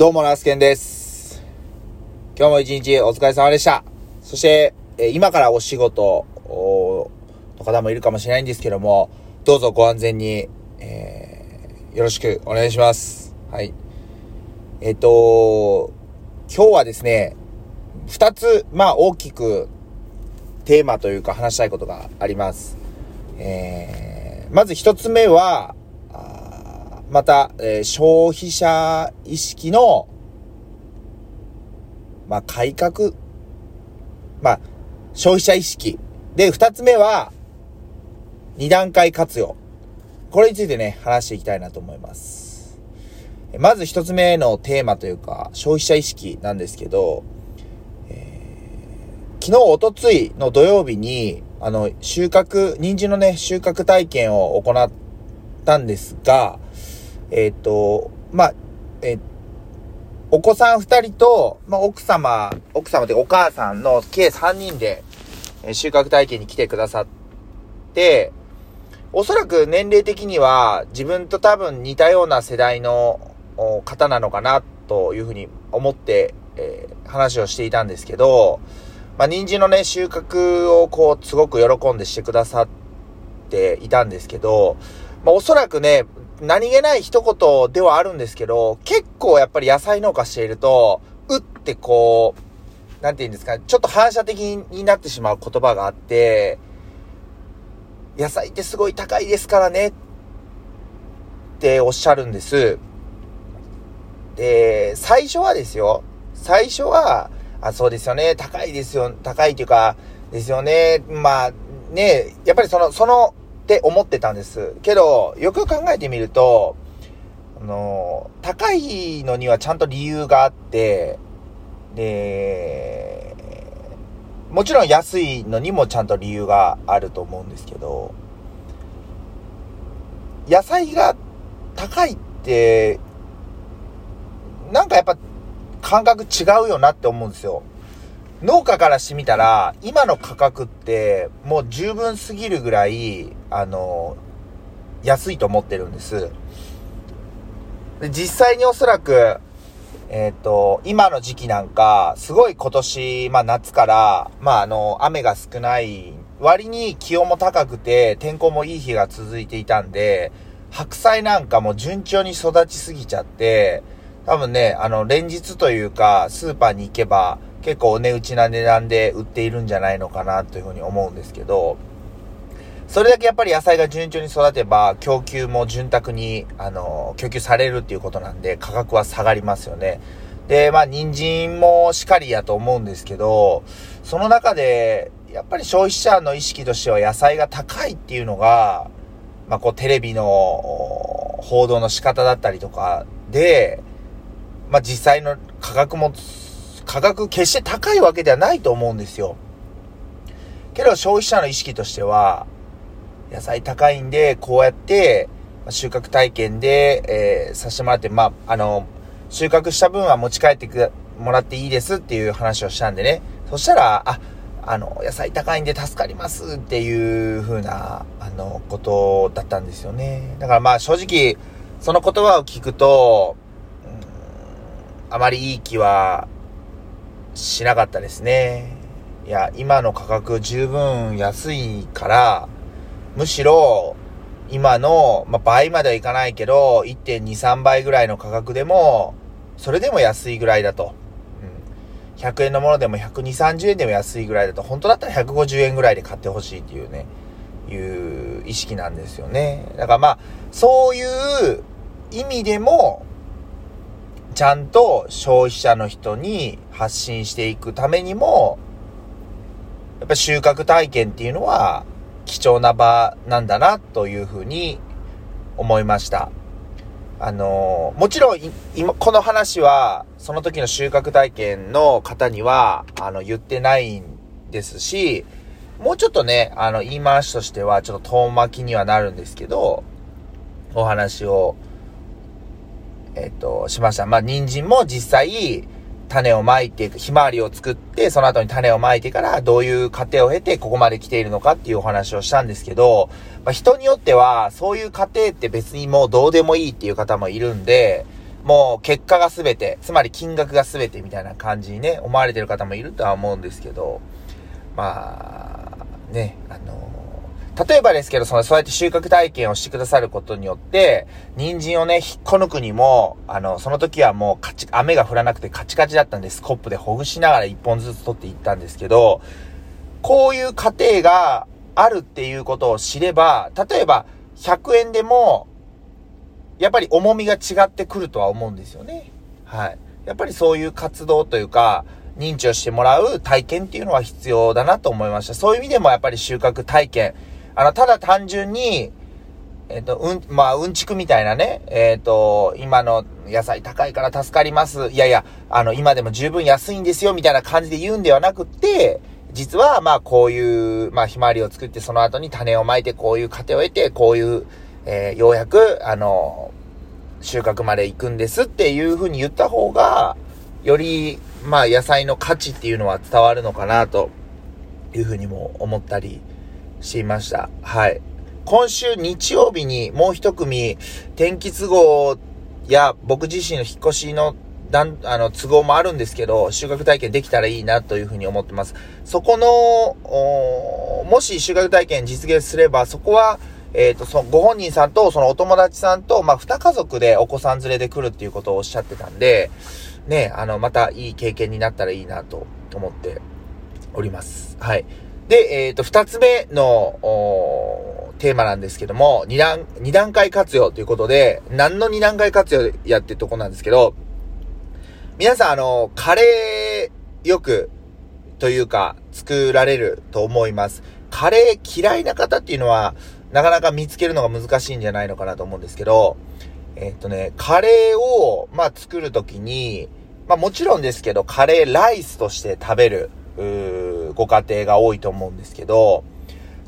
どうも、ナースケンです。今日も一日お疲れ様でした。そして、え今からお仕事の方もいるかもしれないんですけども、どうぞご安全に、えーよろしくお願いします。はい。えっ、と、今日はですね、二つ、まあ大きくテーマというか話したいことがあります。えーまず一つ目は、また、えー消費者意識の、まあ、改革。まあ、消費者意識。で、二つ目は、二段階活用。これについてね、話していきたいなと思います。まず一つ目のテーマというか、消費者意識なんですけど、昨日、おとついの土曜日に、あの、収穫、人参のね、収穫体験を行ったんですが、えっ、と、まあ、えお子さん二人と、まあ、奥様、奥様でお母さんの計三人で、え収穫体験に来てくださって、おそらく年齢的には自分と多分似たような世代の方なのかなというふうに思って、えー話をしていたんですけど、まあ、人参のね、収穫をこう、すごく喜んでしてくださっていたんですけど、まあ、おそらくね、何気ない一言ではあるんですけど、結構やっぱり野菜農家していると、うってこう、なんて言うんですか、ちょっと反射的になってしまう言葉があって、野菜ってすごい高いですからね、っておっしゃるんです。で、最初はですよ、最初は、あ、そうですよね、高いですよ、高いっていうか、ですよね、まあ、ね、やっぱりその、その、って思ってたんです。けど、よく考えてみると、あの、高いのにはちゃんと理由があって、で、もちろん安いのにもちゃんと理由があると思うんですけど、野菜が高いって、なんかやっぱ感覚違うよなって思うんですよ。農家からしてみたら、今の価格ってもう十分すぎるぐらい、あの、安いと思ってるんです。で実際におそらく、えっ、と、今の時期なんか、すごい今年、まあ夏から、まああの、雨が少ない割に気温も高くて、天候もいい日が続いていたんで、白菜なんかも順調に育ちすぎちゃって、多分ね、あの、連日というか、スーパーに行けば、結構お値打ちな値段で売っているんじゃないのかなというふうに思うんですけど、それだけやっぱり野菜が順調に育てば、供給も潤沢に、あの、供給されるっていうことなんで、価格は下がりますよね。で、まあ、人参もしかりやと思うんですけど、その中で、やっぱり消費者の意識としては野菜が高いっていうのが、まあ、こう、テレビの報道の仕方だったりとかで、まあ、実際の価格も、価格決して高いわけではないと思うんですよ。けど消費者の意識としては、野菜高いんで、こうやって、収穫体験で、えーさせてもらって、まあ、あの、収穫した分は持ち帰ってくもらっていいですっていう話をしたんでね。そしたら、あ、あの、野菜高いんで助かりますっていう風な、あの、ことだったんですよね。だからまあ正直、その言葉を聞くと、あまりいい気はしなかったですね。いや、今の価格十分安いから、むしろ、今の、まあ、倍まではいかないけど、1.2、3倍ぐらいの価格でも、それでも安いぐらいだと。うん。100円のものでも120、30円でも安いぐらいだと、本当だったら150円ぐらいで買ってほしいっていうね、いう意識なんですよね。だからまあ、そういう意味でも、ちゃんと消費者の人に発信していくためにも、やっぱ収穫体験っていうのは貴重な場なんだなというふうに思いました。あのもちろん今、この話は、その時の収穫体験の方には、あの、言ってないんですし、もうちょっとね、あの、言い回しとしては、ちょっと遠巻きにはなるんですけど、お話を、えっと、しました。まあ、人参も実際、種をまいて、ひまわりを作って、その後に種をまいてから、どういう過程を経て、ここまで来ているのかっていうお話をしたんですけど、まあ、人によっては、そういう過程って別にもうどうでもいいっていう方もいるんで、もう結果が全て、つまり金額が全てみたいな感じにね、思われてる方もいるとは思うんですけど、まあ、ね、あの例えばですけど、その、そうやって収穫体験をしてくださることによって、人参をね、引っこ抜くにも、あの、その時はもうカチ、雨が降らなくてカチカチだったんで、スコップでほぐしながら一本ずつ取っていったんですけど、こういう過程があるっていうことを知れば、例えば、100円でも、やっぱり重みが違ってくるとは思うんですよね。はい。やっぱりそういう活動というか、認知をしてもらう体験っていうのは必要だなと思いました。そういう意味でもやっぱり収穫体験、あの、ただ単純に、えっ、ー、と、うん、まあ、うんちくみたいなね、えっ、ー、と、今の野菜高いから助かります。いやいや、あの、今でも十分安いんですよ、みたいな感じで言うんではなくって、実は、まあ、こういう、まあ、ひまわりを作って、その後に種をまいて、こういう過程を得て、こういう、えー、ようやく、あの、収穫まで行くんですっていうふうに言った方が、より、まあ、野菜の価値っていうのは伝わるのかな、というふうにも思ったりしていました。はい。今週日曜日にもう一組、天気都合や僕自身の引っ越しのだん、あの、都合もあるんですけど、収穫体験できたらいいなというふうに思ってます。そこの、もし収穫体験実現すれば、そこは、えっ、ー、と、その、ご本人さんと、そのお友達さんと、まあ、二家族でお子さん連れで来るっていうことをおっしゃってたんで、ね、あの、またいい経験になったらいいなと思っております。はい。で、えっ、ー、と、二つ目の、テーマなんですけども、二段、二段階活用ということで、何の二段階活用やってとこなんですけど、皆さん、あの、カレーよく、というか、作られると思います。カレー嫌いな方っていうのは、なかなか見つけるのが難しいんじゃないのかなと思うんですけど、えっ、とね、カレーを、まあ、作るときに、まあ、もちろんですけど、カレーライスとして食べる、うーご家庭が多いと思うんですけど、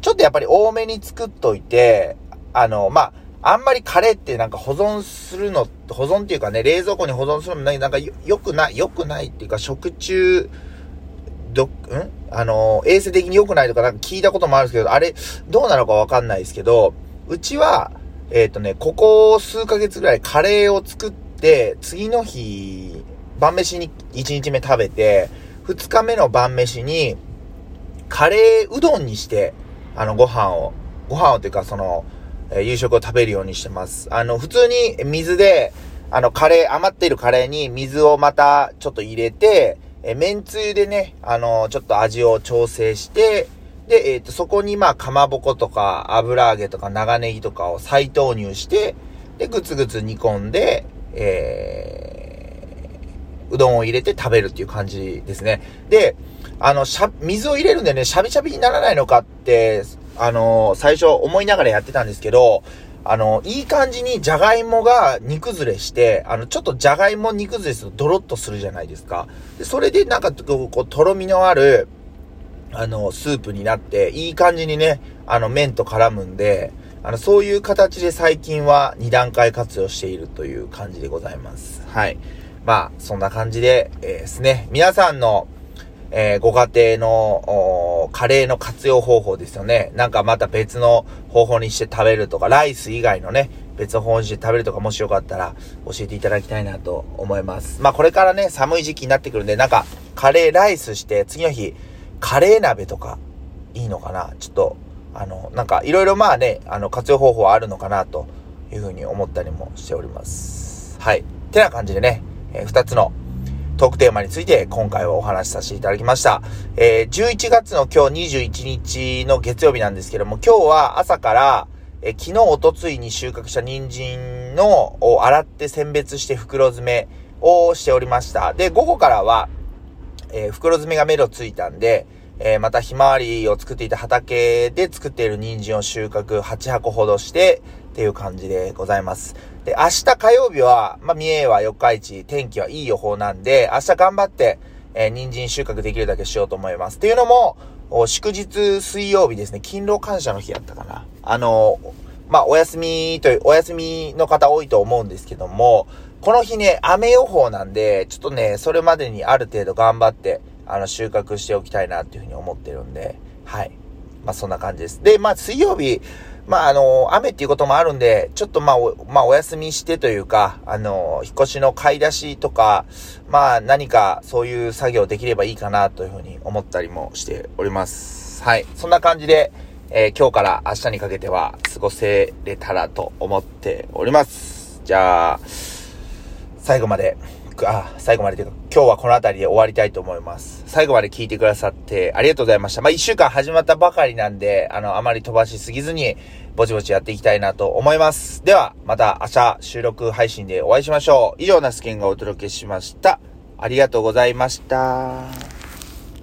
ちょっとやっぱり多めに作っといて、あの、まあ、あんまりカレーってなんか保存するの、保存っていうかね、冷蔵庫に保存するのなんか良くない、良くないっていうか食中、ど、ん？あの、衛生的に良くないとかなんか聞いたこともあるんですけど、あれ、どうなのかわかんないですけど、うちは、えっ、ー、とね、ここ数ヶ月ぐらいカレーを作って、次の日、晩飯に1日目食べて、2日目の晩飯に、カレーうどんにして、あの、ご飯を、ご飯をというか、その、え、夕食を食べるようにしてます。あの、普通に水で、あの、カレー、余っているカレーに水をまたちょっと入れて、えー、麺つゆでね、あの、ちょっと味を調整して、で、えっ、ー、と、そこにまあ、かまぼことか、油揚げとか、長ネギとかを再投入して、で、ぐつぐつ煮込んで、えー、うどんを入れて食べるっていう感じですね。で、あの、しゃ、水を入れるんでね、しゃびしゃびにならないのかって、あの、最初思いながらやってたんですけど、あの、いい感じにじゃがいもが煮崩れして、あの、ちょっとじゃがいも煮崩れするとドロッとするじゃないですか。で、それでなんかこう、とろみのある、あの、スープになって、いい感じにね、あの、麺と絡むんで、あの、そういう形で最近は2段階活用しているという感じでございます。はい。まあ、そんな感じで、えー、ですね、皆さんの、えー、ご家庭の、カレーの活用方法ですよね。なんかまた別の方法にして食べるとか、ライス以外のね、別の方法にして食べるとか、もしよかったら教えていただきたいなと思います。まあこれからね、寒い時期になってくるんで、なんか、カレーライスして、次の日、カレー鍋とか、いいのかな？ちょっと、あの、なんか、いろいろまあね、あの、活用方法はあるのかなというふうに思ったりもしております。はい。てな感じでね、えー、二つのトークテーマについて今回はお話しさせていただきました。えー、11月の今日21日の月曜日なんですけども、今日は朝から、えー、昨日、おとついに収穫した人参の、を洗って選別して袋詰めをしておりました。で、午後からは、えー、袋詰めが目処ついたんで、えー、またひまわりを作っていた畑で作っている人参を収穫8箱ほどして、っていう感じでございます。で、明日火曜日は、まあ、三重は四日市、天気はいい予報なんで、明日頑張って、えー、人参収穫できるだけしようと思います。っていうのも、祝日水曜日ですね、勤労感謝の日やったかな。あのまあ、お休みという、お休みの方多いと思うんですけども、この日ね、雨予報なんで、ちょっとね、それまでにある程度頑張って、あの、収穫しておきたいなっていうふうに思ってるんで、はい。まあ、そんな感じです。で、まあ、水曜日まあ、あの、雨っていうこともあるんで、ちょっとまあ、お、まあ、お休みしてというか、あの、引っ越しの買い出しとか、まあ、何かそういう作業できればいいかなというふうに思ったりもしております。はい。そんな感じで、えー、今日から明日にかけては過ごせれたらと思っております。じゃあ、最後まで、あ、最後までというか、今日はこの辺りで終わりたいと思います。最後まで聞いてくださってありがとうございました。まあ、一週間始まったばかりなんで、あの、あまり飛ばしすぎずに、ぼちぼちやっていきたいなと思います。では、また明日収録配信でお会いしましょう。以上、ナスケンがお届けしました。ありがとうございました。